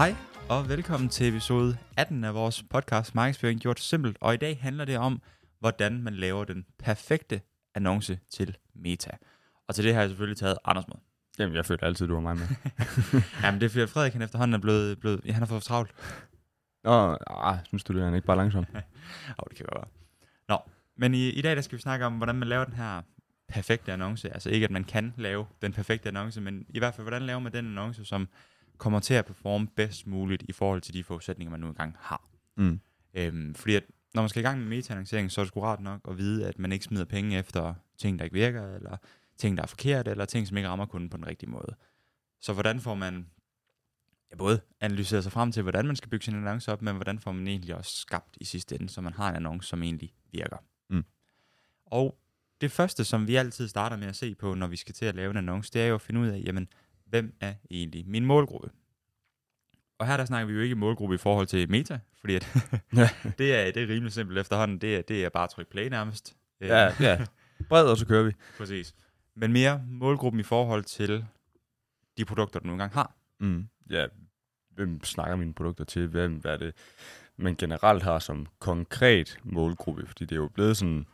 Hej og velkommen til episode 18 af vores podcast Markedsføring Gjort Simpelt. Og i dag handler det om, hvordan man laver den perfekte annonce til Meta. Og til det har jeg selvfølgelig taget Anders med. Jamen, jeg føler altid, du var mig med. Jamen det er fordi, at Frederik han efterhånden er blevet, blevet ja, han har fået travlt. Nå, ah, synes du, det er han ikke bare langsom? Åh, oh, det kan godt være. Nå, men i, i dag der skal vi snakke om, hvordan man laver den her perfekte annonce. Altså ikke, at man kan lave den perfekte annonce, men i hvert fald, hvordan laver man den annonce, som kommer til at performe bedst muligt i forhold til de forudsætninger, man nu engang har. Mm. Øhm, fordi at, når man skal i gang med meta-annoncering, så er det sgu rart nok at vide, at man ikke smider penge efter ting, der ikke virker, eller ting, der er forkerte, eller ting, som ikke rammer kunden på den rigtige måde. Så hvordan får man ja, både analyseret sig frem til, hvordan man skal bygge sin annonce op, men hvordan får man egentlig også skabt i sidste ende, så man har en annonce, som egentlig virker. Mm. Og det første, som vi altid starter med at se på, når vi skal til at lave en annonce, det er jo at finde ud af, jamen, hvem er egentlig min målgruppe? Og her der snakker vi jo ikke målgruppe i forhold til meta, fordi at det, er, det er rimelig simpelt efterhånden. Det er, det er bare at trykke play nærmest. Øh, Ja, ja. Bred, og så kører vi. Præcis. Men mere målgruppen i forhold til de produkter, du nu engang har. Mm. Ja, hvem snakker mine produkter til? Hvem, hvad er det, man generelt har som konkret målgruppe? Fordi det er jo blevet sådan,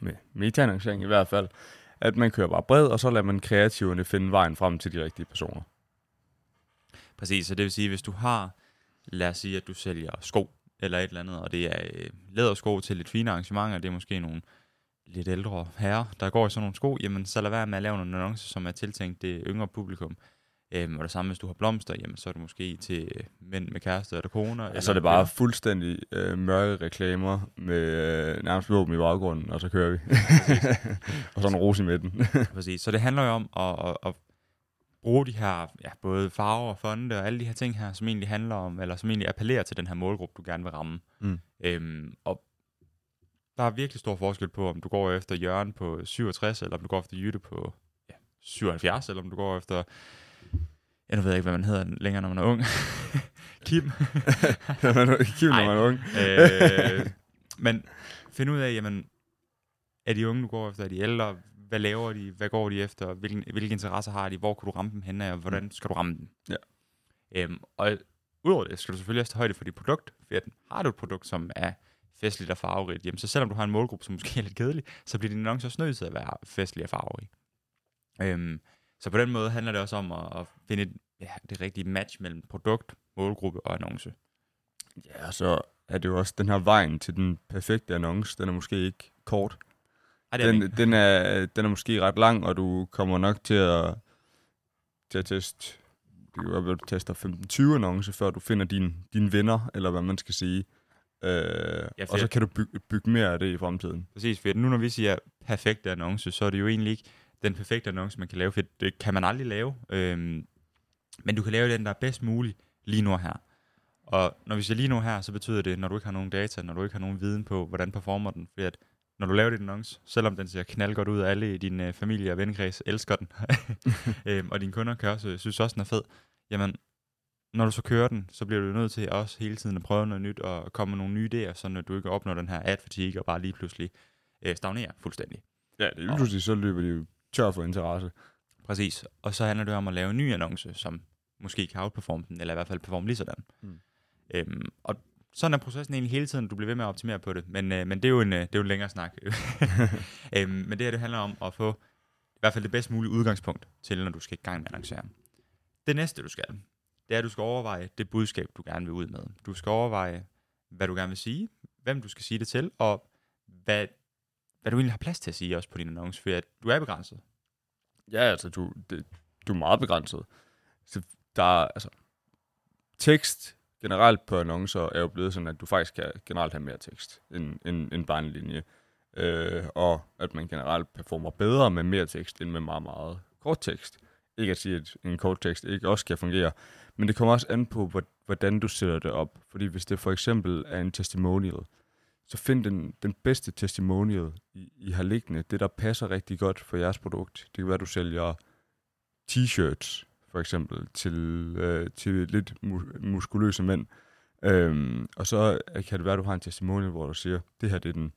med meta-annoncering i hvert fald, at man kører bare bred, og så lader man kreativerne finde vejen frem til de rigtige personer. Præcis, så det vil sige, hvis du har, lad os sige, at du sælger sko eller et eller andet, og det er øh, lædersko til lidt fine arrangementer, det er måske nogle lidt ældre herrer, der går i sådan nogle sko, jamen så lad være med at lave nogle annoncer, som er tiltænkt det yngre publikum. Øhm, og det samme, hvis du har blomster, jamen så er det måske til øh, mænd med kærester eller koner. Ja, eller så er det bare fuldstændig øh, mørke reklamer med øh, nærmest våben i baggrunden, og så kører vi. og så en ros i midten. Præcis. Så det handler jo om at, at, at bruge de her, ja, både farver og fonde og alle de her ting her, som egentlig handler om, eller som egentlig appellerer til den her målgruppe, du gerne vil ramme. Mm. Øhm, og der er virkelig stor forskel på, om du går efter Jørgen på 67, eller om du går efter Jytte på ja, 77, eller om du går efter, jeg ved ikke, hvad man hedder længere, når man er ung. Kim. Kim, når man er ung. øh, men find ud af, jamen, er de unge, du går efter, er de ældre? Hvad laver de? Hvad går de efter? Hvilken, hvilke interesser har de? Hvor kan du ramme dem hen af, og hvordan skal du ramme dem? Ja. Øhm, og udover det, skal du selvfølgelig også tage højde for dit produkt. For at har du et produkt, som er festligt og farverigt, jamen, så selvom du har en målgruppe, som måske er lidt kedelig, så bliver din annonce også nødt til at være festlig og farverig. Øhm, så på den måde handler det også om at, at finde et, ja, det rigtige match mellem produkt, målgruppe og annonce. Ja, og så er det jo også den her vejen til den perfekte annonce, den er måske ikke kort. Ej, Den, den, den, er, den er måske ret lang, og du kommer nok til at, til at teste, det kan du tester 15-20 annoncer, før du finder dine din venner, eller hvad man skal sige. Øh, Ja, og så kan du bygge, bygge mere af det i fremtiden. Præcis, for nu når vi siger perfekte annonce, så er det jo egentlig ikke den perfekte annonce, man kan lave, for det kan man aldrig lave. Øhm, men du kan lave den, der er bedst mulig lige nu og her. Og når vi siger lige nu her, så betyder det, når du ikke har nogen data, når du ikke har nogen viden på, hvordan performer den. Fordi at når du laver din annonce, selvom den ser knaldgodt ud, og alle i din øh, familie og vennekreds elsker den, øhm, og dine kunder kan også øh, synes også, den er fed, jamen, når du så kører den, så bliver du nødt til også hele tiden at prøve noget nyt og komme med nogle nye idéer, så du ikke opnår den her ad fatigue og bare lige pludselig øh, stagnerer fuldstændig. Ja, det er lige pludselig, så løber de tør for interesse. Præcis. Og så handler det om at lave en ny annonce, som måske kan outperforme den, eller i hvert fald performe lige sådan. Mm. Øhm, og sådan er processen egentlig hele tiden, du bliver ved med at optimere på det. Men, øh, men det, er jo en, øh, det er jo en længere snak. øhm, men det her, det handler om at få i hvert fald det bedst mulige udgangspunkt til, når du skal i gang med at annoncere. Det næste, du skal, det er, at du skal overveje det budskab, du gerne vil ud med. Du skal overveje, hvad du gerne vil sige, hvem du skal sige det til, og hvad, hvad du egentlig har plads til at sige også på din annonce, for at du er begrænset. Ja, altså, du, det, du er meget begrænset. Så der er, altså, tekst generelt på annoncer er jo blevet sådan, at du faktisk kan generelt have mere tekst end, end, end bare en linje. Øh, og at man generelt performer bedre med mere tekst, end med meget, meget kort tekst. Ikke at sige, at en kort tekst ikke også kan fungere, men det kommer også an på, hvordan du sætter det op. Fordi hvis det for eksempel er en testimonial, så find den, den bedste testimonial, I, I har liggende, det der passer rigtig godt for jeres produkt. Det kan være, du sælger t-shirts, for eksempel, til, øh, til lidt mu- muskuløse mænd. Øhm, og så øh, kan det være, at du har en testimonial, hvor du siger, det her det er den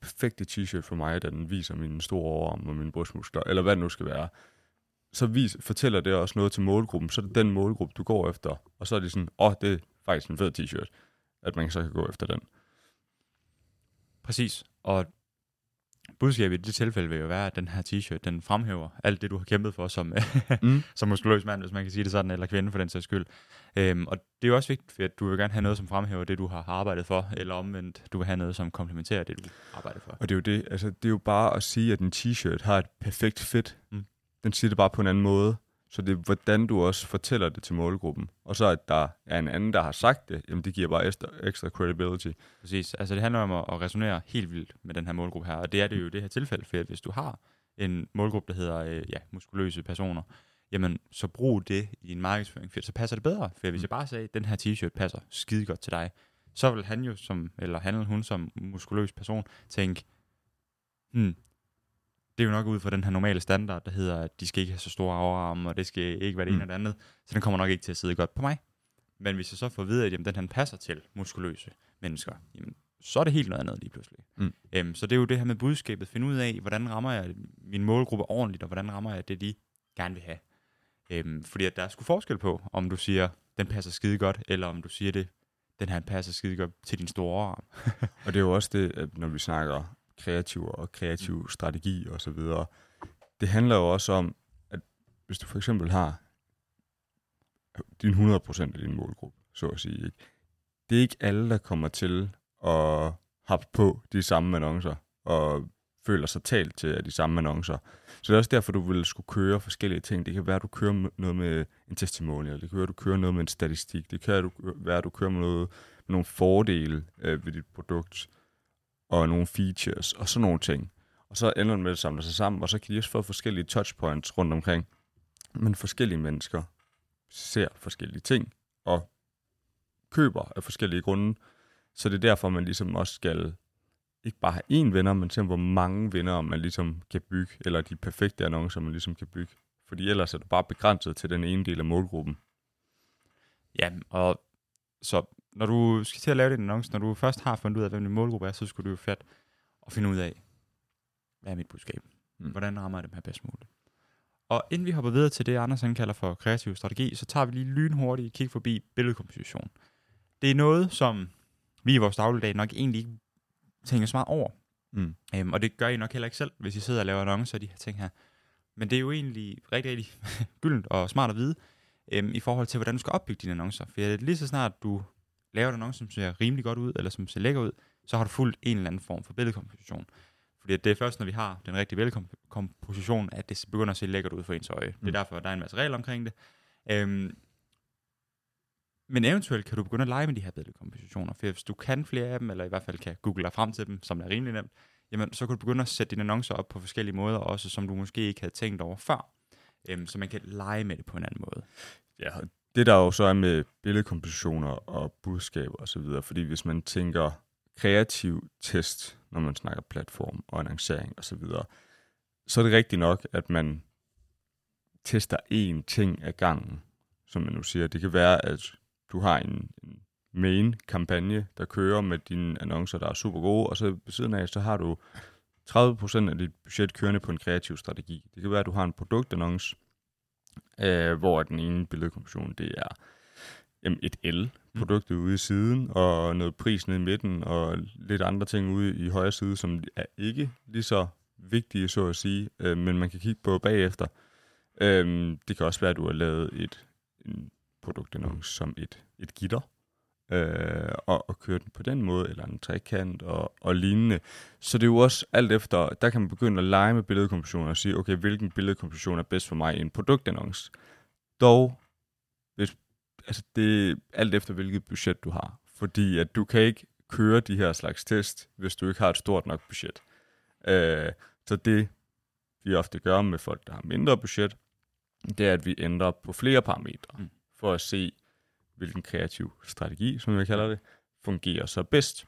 perfekte t-shirt for mig, da den viser mine store overarm og mine brystmuskler, eller hvad det nu skal være. så vis, fortæller det også noget til målgruppen, så er det den målgruppe, du går efter, og så er det sådan, åh, oh, det er faktisk en fed t-shirt, at man så kan gå efter den. Præcis. Og budskabet i det tilfælde vil jo være, at den her t-shirt, den fremhæver alt det, du har kæmpet for som, mm. som muskuløs mand, hvis man kan sige det sådan, eller kvinde for den sags skyld. Øhm, og det er jo også vigtigt, for at du vil gerne have noget, som fremhæver det, du har arbejdet for, eller omvendt, du vil have noget, som komplementerer det, du arbejder for. Og det er jo det, altså det er jo bare at sige, at en t-shirt har et perfekt fit. Mm. Den siger det bare på en anden måde. Så det er, hvordan du også fortæller det til målgruppen. Og så at der er en anden, der har sagt det, jamen det giver bare ekstra, ekstra credibility. Præcis. Altså det handler om at, at resonere helt vildt med den her målgruppe her. Og det er det jo i det her tilfælde, for hvis du har en målgruppe, der hedder øh, ja, muskuløse personer, jamen så brug det i en markedsføring, for så passer det bedre. For hvis mm. jeg bare sagde, at den her t-shirt passer skide godt til dig, så vil han jo som, eller han eller hun som muskuløs person tænke, hmm, det er jo nok ud fra den her normale standard, der hedder, at de skal ikke have så store overarme, og det skal ikke være det mm. ene eller andet. Så den kommer nok ikke til at sidde godt på mig. Men hvis jeg så får at vide, at jamen, den her passer til muskuløse mennesker, jamen, så er det helt noget andet lige pludselig. Mm. Øhm, så det er jo det her med budskabet. Finde ud af, hvordan rammer jeg min målgruppe ordentligt, og hvordan rammer jeg det, de gerne vil have. Øhm, fordi at der er sgu forskel på, om du siger, den passer skide godt, eller om du siger det, den her passer skide godt til din store arm. og det er jo også det, at når vi snakker kreativ og kreativ mm. strategi og så videre. Det handler jo også om, at hvis du for eksempel har din 100% af din målgruppe, så at sige, ikke? det er ikke alle, der kommer til at have på de samme annoncer og føler sig talt til af de samme annoncer. Så det er også derfor, du vil skulle køre forskellige ting. Det kan være, at du kører noget med en testimonial, det kan være, at du kører noget med en statistik, det kan være, at du kører noget, med nogle fordele øh, ved dit produkt og nogle features og sådan nogle ting. Og så ender det med at samle sig sammen, og så kan de også få forskellige touchpoints rundt omkring. Men forskellige mennesker ser forskellige ting og køber af forskellige grunde. Så det er derfor, man ligesom også skal ikke bare have én venner, men se hvor mange venner man ligesom kan bygge, eller de perfekte annoncer, man ligesom kan bygge. Fordi ellers er du bare begrænset til den ene del af målgruppen. Ja, og så når du skal til at lave din annonce, når du først har fundet ud af, hvem din målgruppe er, så skulle du jo fat og finde ud af, hvad er mit budskab? Mm. Hvordan rammer jeg dem her bedst muligt? Og inden vi hopper videre til det, Anders han kalder for kreativ strategi, så tager vi lige lynhurtigt kig forbi billedkomposition. Det er noget, som vi i vores dagligdag nok egentlig ikke tænker så meget over. Mm. Øhm, og det gør I nok heller ikke selv, hvis I sidder og laver annoncer af de her ting her. Men det er jo egentlig rigtig, rigtig gyldent og smart at vide, øhm, i forhold til, hvordan du skal opbygge dine annoncer. For lige så snart du laver du noget, som ser rimelig godt ud, eller som ser lækker ud, så har du fuldt en eller anden form for billedkomposition. Fordi det er først, når vi har den rigtige billedkomposition, at det begynder at se lækkert ud for ens øje. Mm. Det er mm. derfor, der er en masse regler omkring det. Øhm, men eventuelt kan du begynde at lege med de her billedkompositioner, for hvis du kan flere af dem, eller i hvert fald kan google dig frem til dem, som er rimelig nemt, jamen så kan du begynde at sætte dine annoncer op på forskellige måder, også som du måske ikke havde tænkt over før. Øhm, så man kan lege med det på en anden måde. Ja, det der jo så er med billedkompositioner og budskaber osv., fordi hvis man tænker kreativ test, når man snakker platform og annoncering osv., så, videre, så er det rigtigt nok, at man tester én ting ad gangen, som man nu siger. Det kan være, at du har en, en main-kampagne, der kører med dine annoncer, der er super gode, og så ved siden af, så har du 30% af dit budget kørende på en kreativ strategi. Det kan være, at du har en produktannonce, øh, hvor den ene billedkomposition, det er jamen, et L-produktet mm. ude i siden, og noget pris nede i midten, og lidt andre ting ude i højre side, som er ikke lige så vigtige, så at sige, øh, men man kan kigge på bagefter. Øh, det kan også være, at du har lavet et en produktannonce som et, et gitter, øh, og, og køre den på den måde, eller en trekant og, og lignende. Så det er jo også alt efter, der kan man begynde at lege med billedkompositioner og sige, okay, hvilken billedkomposition er bedst for mig i en produktannonce. Dog, hvis, altså det er alt efter, hvilket budget du har. Fordi at du kan ikke køre de her slags test, hvis du ikke har et stort nok budget. Øh, så det, vi ofte gør med folk, der har mindre budget, det er, at vi ændrer på flere parametre, mm. for at se, hvilken kreativ strategi, som jeg kalder det, fungerer så bedst.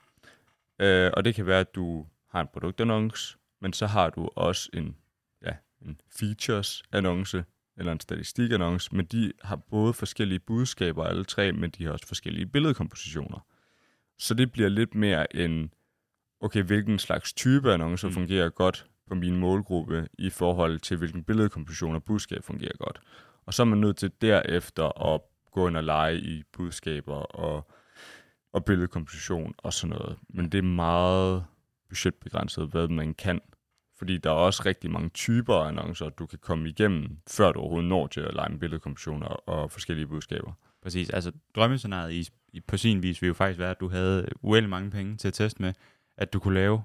Øh, og det kan være, at du har en produktannonce, men så har du også en, ja, en features-annonce, eller en statistikannonce, men de har både forskellige budskaber, alle tre, men de har også forskellige billedkompositioner. Så det bliver lidt mere en, okay, hvilken slags type annoncer mm. fungerer godt på min målgruppe i forhold til, hvilken billedkomposition og budskab fungerer godt. Og så er man nødt til derefter at gå ind og lege i budskaber og, og billedkomposition og sådan noget. Men det er meget budgetbegrænset, hvad man kan. Fordi der er også rigtig mange typer af annoncer, du kan komme igennem, før du overhovedet når til at lege med billedkompositioner og forskellige budskaber. Præcis. Altså, drømmescenariet i, i, på sin vis ville jo faktisk være, at du havde uendelig mange penge til at teste med, at du kunne lave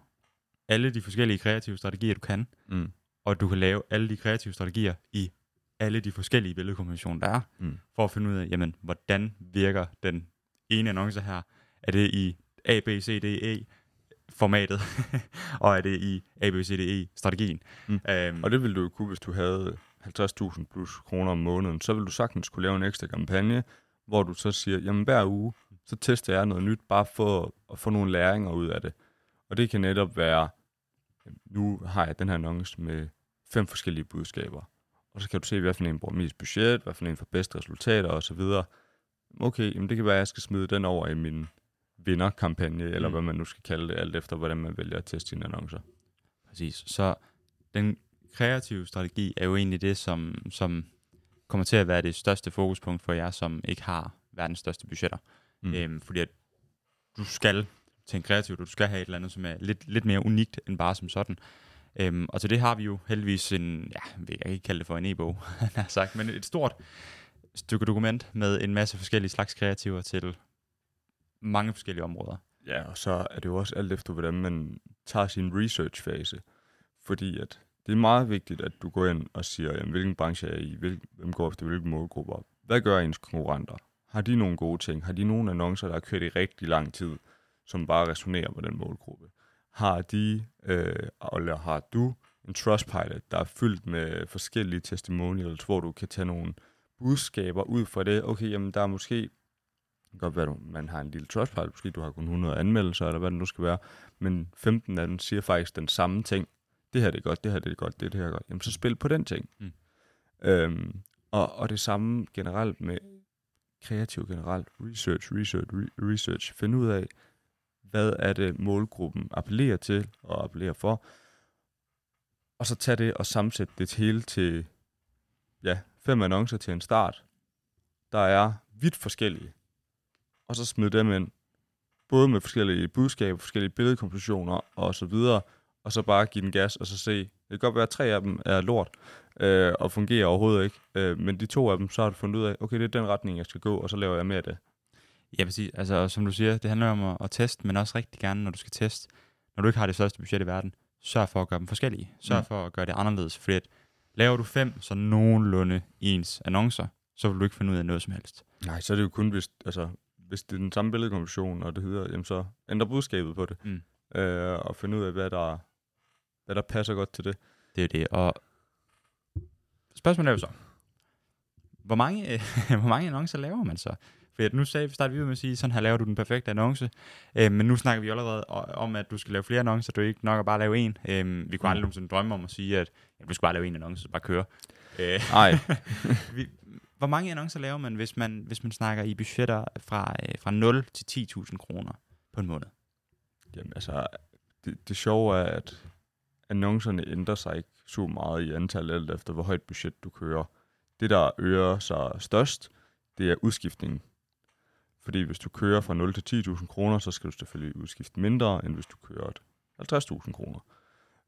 alle de forskellige kreative strategier, du kan, Mm. og du kan lave alle de kreative strategier i alle de forskellige billedkombinationer, der er, Mm. for at finde ud af, jamen, hvordan virker den ene annonce her? Er det i A, B, C, D, E formatet, og er det i A, B, C, D, E strategien? Mm. Øhm, Og det ville du jo kunne, hvis du havde 50.000 plus kroner om måneden. Så ville du sagtens kunne lave en ekstra kampagne, hvor du så siger, jamen hver uge, så tester jeg noget nyt, bare for at få nogle læringer ud af det. Og det kan netop være, nu har jeg den her annonce med fem forskellige budskaber. Og så kan du se, hvad for en bruger mest budget, hvad for en får bedste resultater osv. Okay, jamen det kan være, at jeg skal smide den over i min vinderkampagne, eller Mm. hvad man nu skal kalde det, alt efter hvordan man vælger at teste sine annoncer. Præcis. Så den kreative strategi er jo egentlig det, som, som kommer til at være det største fokuspunkt for jer, som ikke har verdens største budgetter. Mm. Øhm, fordi at du skal tænke kreativt, og du skal have et eller andet, som er lidt, lidt mere unikt end bare som sådan. Øhm, og til det har vi jo heldigvis en, ja, jeg kan ikke kalde det for en e-bog, har sagt, men et stort stykke dokument med en masse forskellige slags kreativer til mange forskellige områder. Ja, og så er det jo også alt efter, hvordan man tager sin research-fase. Fordi at det er meget vigtigt, at du går ind og siger, jamen, hvilken branche er I, hvil, hvem går efter hvilke målgrupper. Hvad gør ens konkurrenter? Har de nogle gode ting? Har de nogle annoncer, der har kørt i rigtig lang tid, som bare resonerer med den målgruppe? Har de, øh, eller har du en Trustpilot, der er fyldt med forskellige testimonials, hvor du kan tage nogle budskaber ud fra det? Okay, jamen der er måske det kan godt være, at man har en lille trustpilot, måske du har kun 100 anmeldelser, eller hvad det nu skal være, men 15 af dem siger faktisk den samme ting. Det her det er godt, det her det er godt, det, er det her er godt. Jamen så spil på den ting. Mm. Øhm, og, og det samme generelt med kreativ generelt, research, research, re- research. Find ud af, hvad er det målgruppen appellerer til og appellerer for, og så tage det og sammensætte det hele til ja, fem annoncer til en start, der er vidt forskellige og så smide dem ind. Både med forskellige budskaber, forskellige billedkompositioner og så videre, og så bare give den gas, og så se. Det kan godt være, at tre af dem er lort, øh, og fungerer overhovedet ikke, øh, men de to af dem, så har du fundet ud af, okay, det er den retning, jeg skal gå, og så laver jeg mere af det. Ja, præcis. Altså, og som du siger, det handler om at, at teste, men også rigtig gerne, når du skal teste, når du ikke har det største budget i verden, sørg for at gøre dem forskellige. Sørg Mm. for at gøre det anderledes, fordi at laver du fem så nogenlunde ens annoncer, så vil du ikke finde ud af noget som helst. Nej, så er det jo kun, hvis, altså, hvis det er den samme billedkomposition, og det hedder, jamen så ændre budskabet på det, Mm. øh, og finde ud af, hvad der, hvad der passer godt til det. Det er det. Og spørgsmålet er jo så, hvor mange, hvor mange annoncer laver man så? For nu sagde, startede vi ud med at sige, sådan her laver du den perfekte annonce. Øh, men nu snakker vi allerede om, at du skal lave flere annoncer. Du er ikke nok at bare lave en. Øh, vi kunne aldrig nogensinde drømme om at sige, at jamen, du skal bare lave en annonce, så bare køre. Øh, Nej, vi, hvor mange annoncer laver man, hvis man, hvis man snakker i budgetter fra, øh, fra 0 til 10.000 kroner på en måned? Jamen altså, det, det sjove er, at annoncerne ændrer sig ikke så meget i antal, alt efter hvor højt budget du kører. Det, der øger sig størst, det er udskiftningen. Fordi hvis du kører fra 0 til 10.000 kroner, så skal du selvfølgelig udskifte mindre, end hvis du kører 50.000 kroner.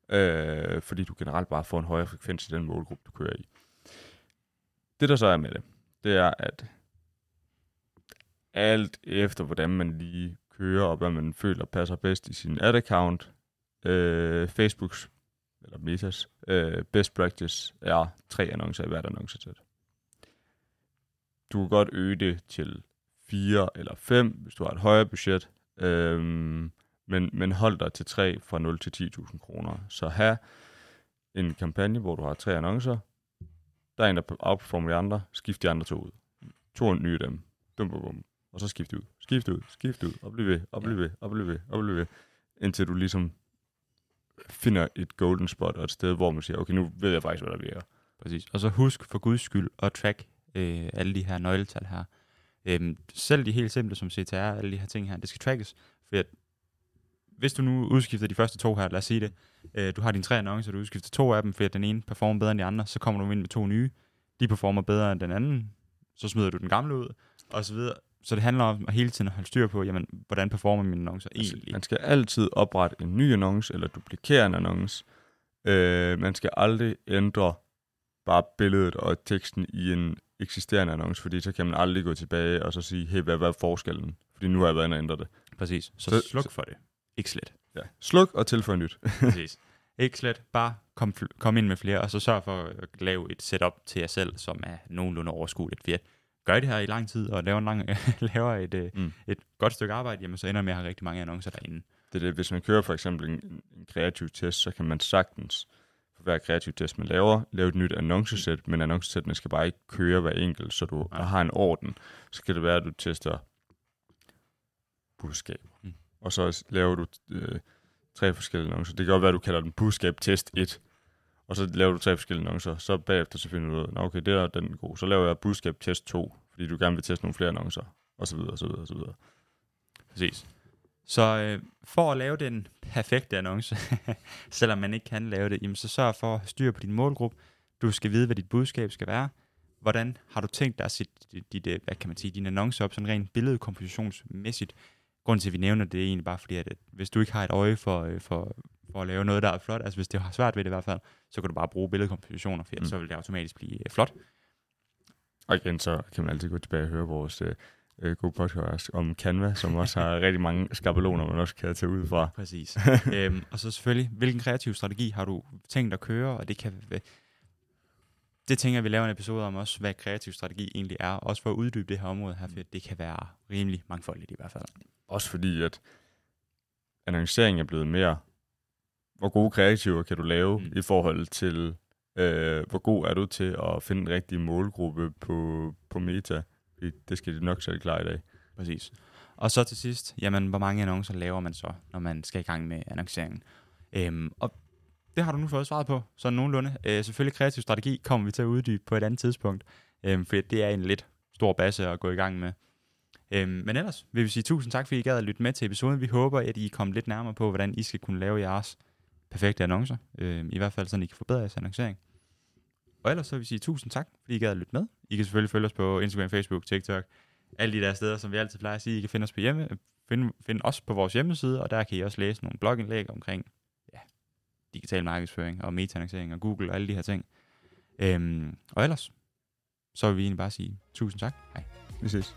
Øh, fordi du generelt bare får en højere frekvens i den målgruppe, du kører i. Det, der så er med det, det er, at alt efter, hvordan man lige kører, og hvad man føler passer bedst i sin ad-account, øh, Facebooks, eller Metas, øh, best practice er tre annoncer i hvert annoncesæt. Du kan godt øge det til fire eller fem, hvis du har et højere budget, øhm, men, men hold dig til tre fra 0 til 10.000 kroner. Så have en kampagne, hvor du har tre annoncer, der er en, der outperformer de andre, skift de andre to ud. To nye dem. Dum, bum, bum. Og så skift ud, skift ud, skift ud, og bliv ved, og bliv ved, og bliv ved, og bliv ved, indtil du ligesom finder et golden spot og et sted, hvor man siger, okay, nu ved jeg faktisk, hvad der virker. Præcis. Og så husk for guds skyld at track øh, alle de her nøgletal her. Øhm, selv de helt simple som CTR, alle de her ting her, det skal trackes. For at hvis du nu udskifter de første to her, lad os sige det, øh, du har dine tre annoncer, du udskifter to af dem, fordi den ene performer bedre end de andre, så kommer du ind med to nye, de performer bedre end den anden, så smider du den gamle ud, og så videre. Så det handler om at hele tiden holde styr på, jamen, hvordan performer mine annoncer Altså, egentlig. man skal altid oprette en ny annonce, eller duplikere en annonce. Øh, man skal aldrig ændre bare billedet og teksten i en eksisterende annonce, fordi så kan man aldrig gå tilbage og så sige, hey, hvad, hvad er forskellen? Fordi nu har jeg været inde og ændre det. Præcis. Så, Så- sluk for det. Ikke slet. Ja. Sluk og tilføj nyt. Præcis. Ikke slet. Bare kom, kom ind med flere, og så sørg for at lave et setup til jer selv, som er nogenlunde overskueligt. For gør I det her i lang tid, og laver, en lang, laver et, mm. Mm. et godt stykke arbejde, jamen så ender med at have rigtig mange annoncer derinde. Det er det, hvis man kører for eksempel en, en kreativ test, så kan man sagtens for hver kreativ test, man laver, lave et nyt annoncesæt, men annoncesættene skal bare ikke køre hver enkelt, så du Nej. har en orden. Så kan det være, at du tester budskab, Mm. og så laver du øh, tre forskellige annoncer. Det kan godt være, at du kalder den budskab test 1, og så laver du tre forskellige annoncer. Så bagefter så finder du ud af, "Nå, okay, det er den god. Så laver jeg budskab test 2, fordi du gerne vil teste nogle flere annoncer, og så videre, og så videre, og så videre. Præcis. Så øh, for at lave den perfekte annonce, selvom man ikke kan lave det, jamen så sørg for at have styr på din målgruppe. Du skal vide, hvad dit budskab skal være. Hvordan har du tænkt dig at sætte dit, dit, øh, hvad kan man sige, din annonce op, sådan rent billedkompositionsmæssigt? Grunden til, at vi nævner det, er egentlig bare fordi, at at hvis du ikke har et øje for, øh, for, for at lave noget, der er flot, altså hvis det har svært ved det i hvert fald, så kan du bare bruge billedkompositioner, for mm. Mm. så vil det automatisk blive øh, flot. Og igen, så kan man altid gå tilbage og høre vores øh, øh, gode podcast om Canva, som også har rigtig mange skabeloner, man også kan tage ud fra. Præcis. øhm, og så selvfølgelig, hvilken kreativ strategi har du tænkt at køre, og det kan det tænker jeg, vi laver en episode om også, hvad kreativ strategi egentlig er, også for at uddybe det her område her, for det kan være rimelig mangfoldigt i hvert fald. Også fordi, at annoncering er blevet mere, hvor gode kreativer kan du lave mm. i forhold til, øh, hvor god er du til at finde den rigtige målgruppe på, på meta. Det skal de nok selv klare i dag. Præcis. Og så til sidst, jamen, hvor mange annoncer laver man så, når man skal i gang med annonceringen? Øhm, og det har du nu fået svaret på, så nogenlunde. Øh, selvfølgelig kreativ strategi kommer vi til at uddybe på et andet tidspunkt, øhm, for det er en lidt stor basse at gå i gang med. Øhm, men ellers vil vi sige tusind tak, fordi I gad at lytte med til episoden. Vi håber, at I kom lidt nærmere på, hvordan I skal kunne lave jeres perfekte annoncer. Øhm, I hvert fald, så I kan forbedre jeres annoncering. Og ellers så vil vi sige tusind tak, fordi I gad at lytte med. I kan selvfølgelig følge os på Instagram, Facebook, TikTok, alle de der steder, som vi altid plejer at sige. I kan finde os på hjemme, finde, finde os på vores hjemmeside, og der kan I også læse nogle blogindlæg omkring ja, digital markedsføring og metaannoncering og Google og alle de her ting. Øhm, og ellers, så vil vi egentlig bare sige tusind tak. Hej. Vi ses.